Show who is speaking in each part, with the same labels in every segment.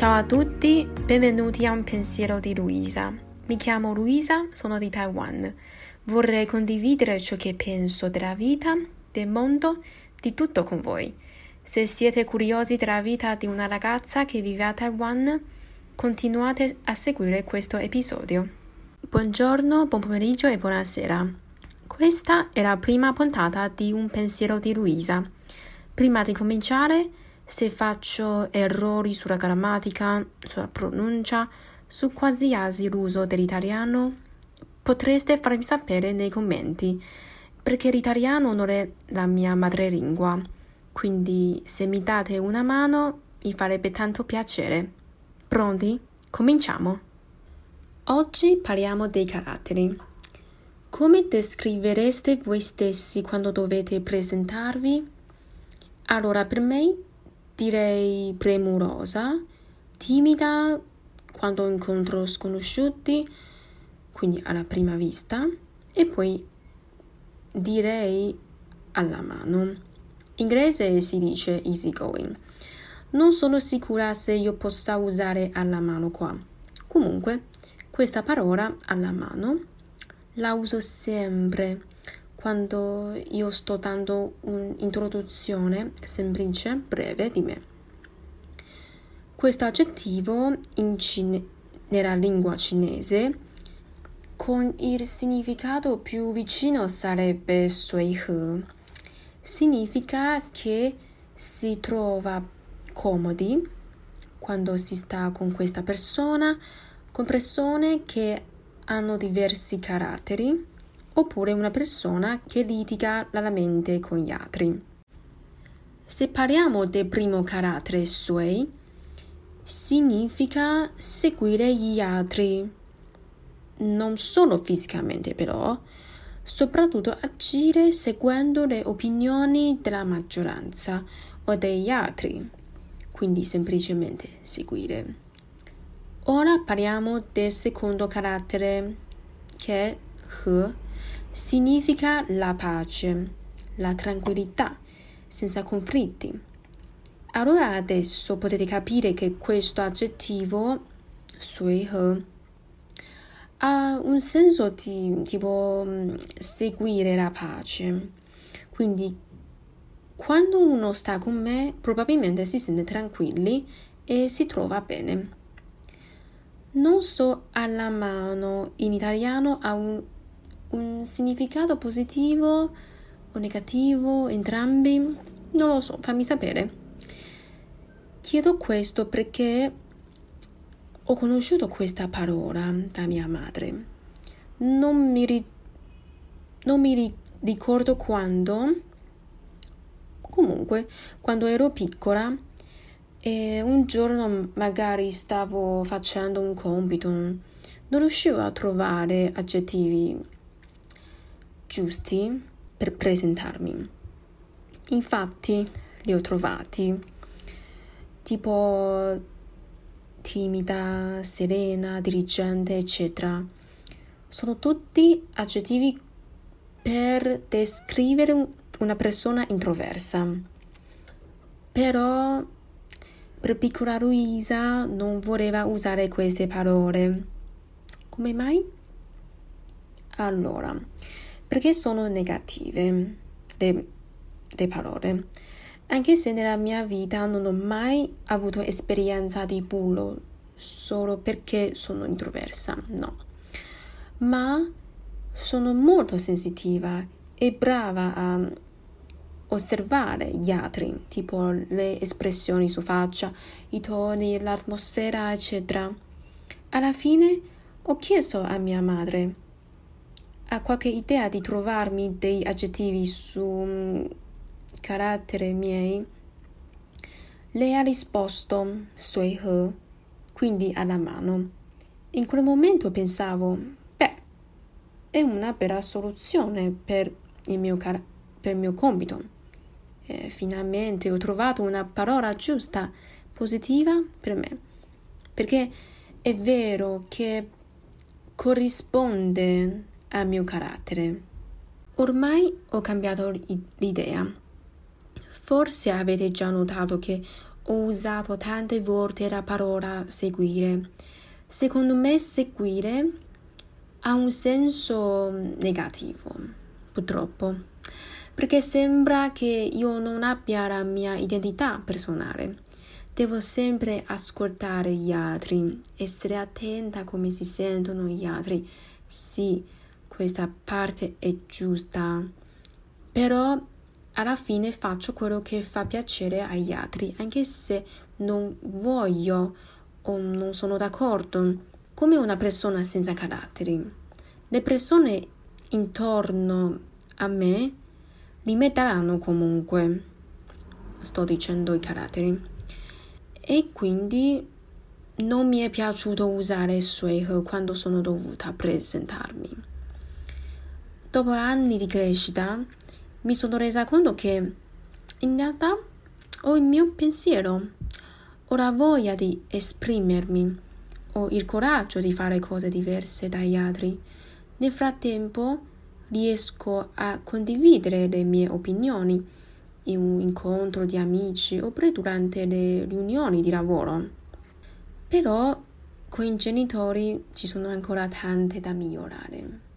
Speaker 1: Ciao a tutti, benvenuti a un pensiero di Luisa. Mi chiamo Luisa, sono di Taiwan. Vorrei condividere ciò che penso della vita, del mondo, di tutto con voi. Se siete curiosi della vita di una ragazza che vive a Taiwan, continuate a seguire questo episodio. Buongiorno, buon pomeriggio e buonasera. Questa è la prima puntata di Un pensiero di Luisa. Prima di cominciare, se faccio errori sulla grammatica, sulla pronuncia, su qualsiasi uso dell'italiano, potreste farmi sapere nei commenti, perché l'italiano non è la mia madrelingua, quindi se mi date una mano mi farebbe tanto piacere. Pronti? Cominciamo! Oggi parliamo dei caratteri. Come descrivereste voi stessi quando dovete presentarvi? Allora, per me direi premurosa, timida quando incontro sconosciuti, quindi alla prima vista, e poi direi alla mano. In inglese si dice easy going. Non sono sicura se io possa usare alla mano qua. Comunque, questa parola alla mano la uso sempre quando io sto dando un'introduzione semplice, breve di me. Questo aggettivo cine- nella lingua cinese con il significato più vicino sarebbe sui he. Significa che si trova comodi quando si sta con questa persona, con persone che hanno diversi caratteri oppure una persona che litiga laramente con gli altri. Se parliamo del primo carattere sui, significa seguire gli altri, non solo fisicamente però, soprattutto agire seguendo le opinioni della maggioranza o degli altri, quindi semplicemente seguire. Ora parliamo del secondo carattere che è He significa la pace, la tranquillità, senza conflitti. Allora adesso potete capire che questo aggettivo, suihe, ha un senso di tipo mm, seguire la pace. Quindi quando uno sta con me probabilmente si sente tranquilli e si trova bene. Non so alla mano in italiano ha un un significato positivo o negativo, entrambi? Non lo so, fammi sapere. Chiedo questo perché ho conosciuto questa parola da mia madre. Non mi, ri- non mi ri- ricordo quando, comunque, quando ero piccola e un giorno magari stavo facendo un compito, non riuscivo a trovare aggettivi giusti per presentarmi. Infatti li ho trovati tipo timida, serena, dirigente, eccetera. Sono tutti aggettivi per descrivere una persona introversa. Però per piccola Luisa non voleva usare queste parole. Come mai? Allora, perché sono negative le, le parole. Anche se nella mia vita non ho mai avuto esperienza di bullo solo perché sono introversa, no. Ma sono molto sensitiva e brava a osservare gli altri, tipo le espressioni su faccia, i toni, l'atmosfera, eccetera. Alla fine ho chiesto a mia madre ha qualche idea di trovarmi dei aggettivi su um, carattere miei? Lei ha risposto sui he, quindi alla mano. In quel momento pensavo, beh, è una bella soluzione per il mio, car- per il mio compito. E finalmente ho trovato una parola giusta, positiva per me. Perché è vero che corrisponde al mio carattere. Ormai ho cambiato l'idea. Forse avete già notato che ho usato tante volte la parola seguire. Secondo me seguire ha un senso negativo, purtroppo, perché sembra che io non abbia la mia identità personale. Devo sempre ascoltare gli altri, essere attenta a come si sentono gli altri. Sì, questa parte è giusta, però alla fine faccio quello che fa piacere agli altri, anche se non voglio o non sono d'accordo. Come una persona senza caratteri. Le persone intorno a me li metteranno comunque. Sto dicendo i caratteri. E quindi non mi è piaciuto usare Sway quando sono dovuta presentarmi. Dopo anni di crescita mi sono resa conto che in realtà ho il mio pensiero, ho la voglia di esprimermi, ho il coraggio di fare cose diverse dagli altri. Nel frattempo riesco a condividere le mie opinioni in un incontro di amici oppure durante le riunioni di lavoro. Però con i genitori ci sono ancora tante da migliorare.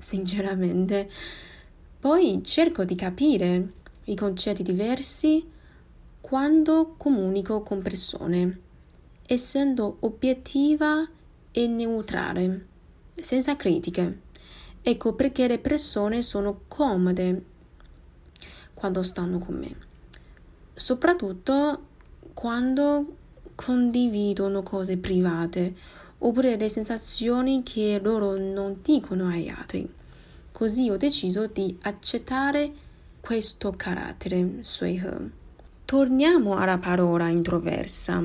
Speaker 1: Sinceramente, poi cerco di capire i concetti diversi quando comunico con persone, essendo obiettiva e neutrale, senza critiche. Ecco perché le persone sono comode quando stanno con me, soprattutto quando condividono cose private oppure le sensazioni che loro non dicono agli altri. Così ho deciso di accettare questo carattere, Suihe. Torniamo alla parola introversa.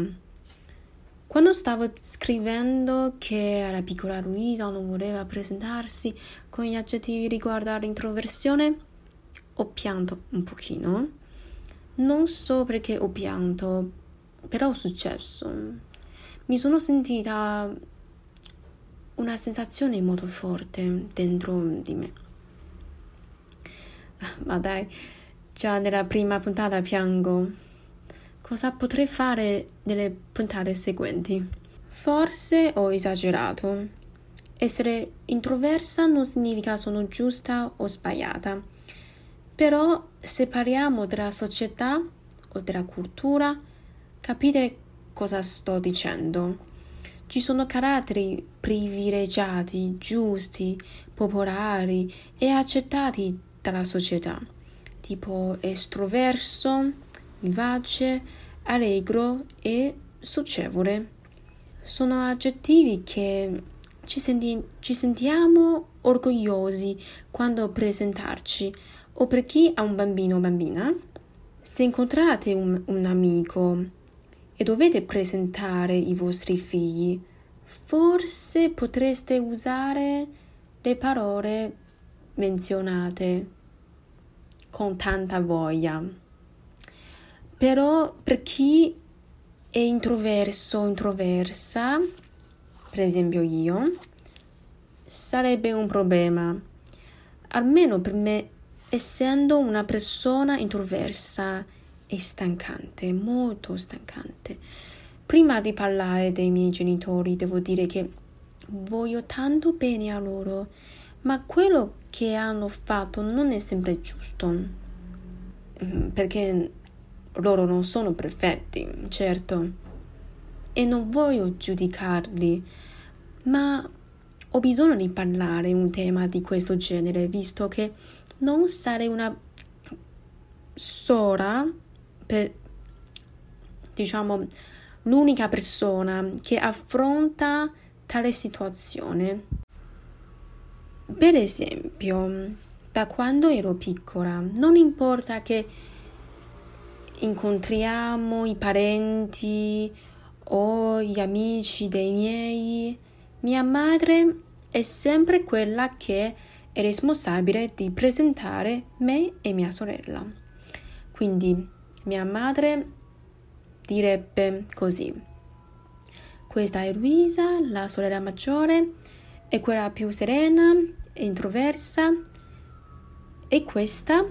Speaker 1: Quando stavo scrivendo che la piccola Luisa non voleva presentarsi con gli aggettivi riguardo all'introversione, ho pianto un pochino. Non so perché ho pianto, però è successo. Mi sono sentita una sensazione molto forte dentro di me. Ma dai, già nella prima puntata piango. Cosa potrei fare nelle puntate seguenti? Forse ho esagerato. Essere introversa non significa sono giusta o sbagliata. Però se parliamo della società o della cultura, capite cosa sto dicendo. Ci sono caratteri privilegiati, giusti, popolari e accettati dalla società, tipo estroverso, vivace, allegro e socievole. Sono aggettivi che ci, senti- ci sentiamo orgogliosi quando presentarci o per chi ha un bambino o bambina. Se incontrate un, un amico e dovete presentare i vostri figli, forse potreste usare le parole menzionate con tanta voglia. Però per chi è introverso o introversa, per esempio io, sarebbe un problema. Almeno per me, essendo una persona introversa, è stancante, molto stancante. Prima di parlare dei miei genitori, devo dire che voglio tanto bene a loro, ma quello che hanno fatto non è sempre giusto. Mm, perché loro non sono perfetti, certo, e non voglio giudicarli, ma ho bisogno di parlare un tema di questo genere, visto che non sarei una sola, per, diciamo, l'unica persona che affronta tale situazione. Per esempio, da quando ero piccola, non importa che incontriamo i parenti o gli amici dei miei, mia madre è sempre quella che è responsabile di presentare me e mia sorella. Quindi mia madre direbbe così. Questa è Luisa, la sorella maggiore, e quella più serena e introversa e questa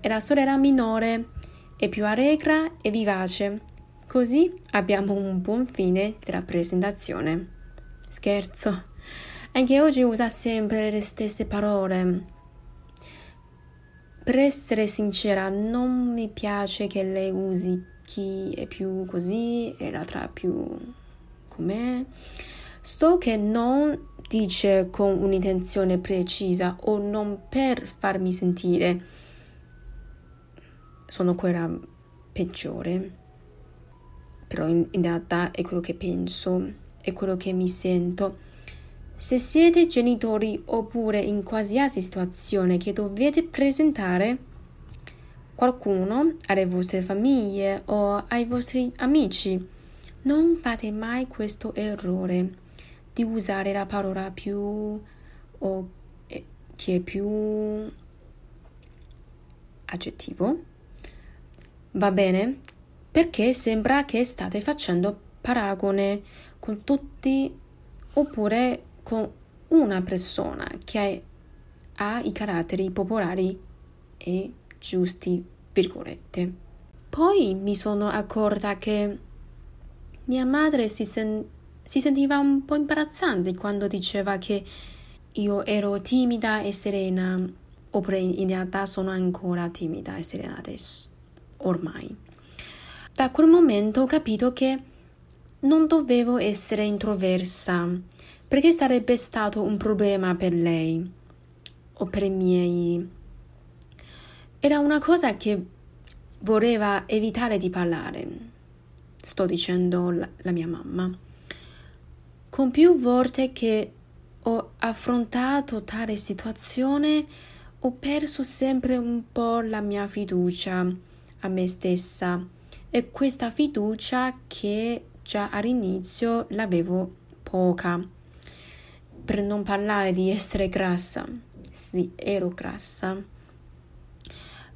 Speaker 1: è la sorella minore e più allegra e vivace Così abbiamo un buon fine della presentazione. Scherzo. Anche oggi usa sempre le stesse parole. Per essere sincera, non mi piace che lei usi chi è più così e l'altra più com'è. So che non dice con un'intenzione precisa o non per farmi sentire sono quella peggiore. Però in, in realtà è quello che penso, è quello che mi sento. Se siete genitori oppure in qualsiasi situazione che dovete presentare qualcuno alle vostre famiglie o ai vostri amici, non fate mai questo errore di usare la parola più o eh, che è più aggettivo. Va bene? Perché sembra che state facendo paragone con tutti oppure con una persona che ha i caratteri popolari e giusti, virgolette. Poi mi sono accorta che mia madre si, sen- si sentiva un po' imbarazzante quando diceva che io ero timida e serena, oppure in realtà sono ancora timida e serena adesso, ormai. Da quel momento ho capito che non dovevo essere introversa perché sarebbe stato un problema per lei o per i miei. Era una cosa che voleva evitare di parlare. Sto dicendo la, la mia mamma. Con più volte che ho affrontato tale situazione, ho perso sempre un po' la mia fiducia a me stessa e questa fiducia che già all'inizio l'avevo poca per non parlare di essere grassa. Sì, ero grassa.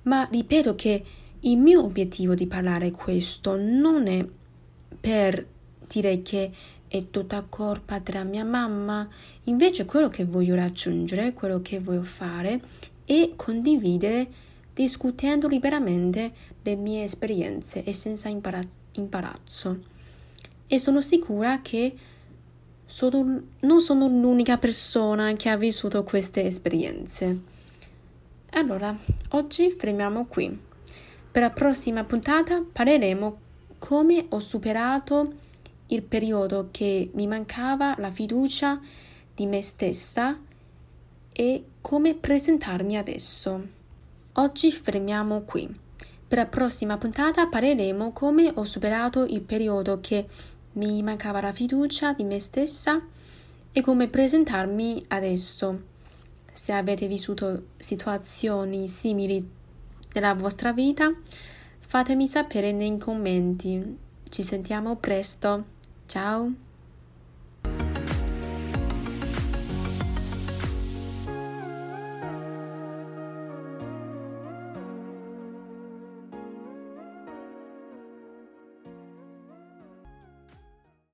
Speaker 1: Ma ripeto che il mio obiettivo di parlare questo non è per dire che è tutta colpa della mia mamma, invece quello che voglio raggiungere, quello che voglio fare è condividere discutendo liberamente le mie esperienze e senza imbarazzo. E sono sicura che sono, non sono l'unica persona che ha vissuto queste esperienze. Allora, oggi fermiamo qui. Per la prossima puntata parleremo come ho superato il periodo che mi mancava la fiducia di me stessa e come presentarmi adesso. Oggi fermiamo qui. Per la prossima puntata parleremo come ho superato il periodo che mi mancava la fiducia di me stessa e come presentarmi adesso. Se avete vissuto situazioni simili nella vostra vita, fatemi sapere nei commenti. Ci sentiamo presto. Ciao!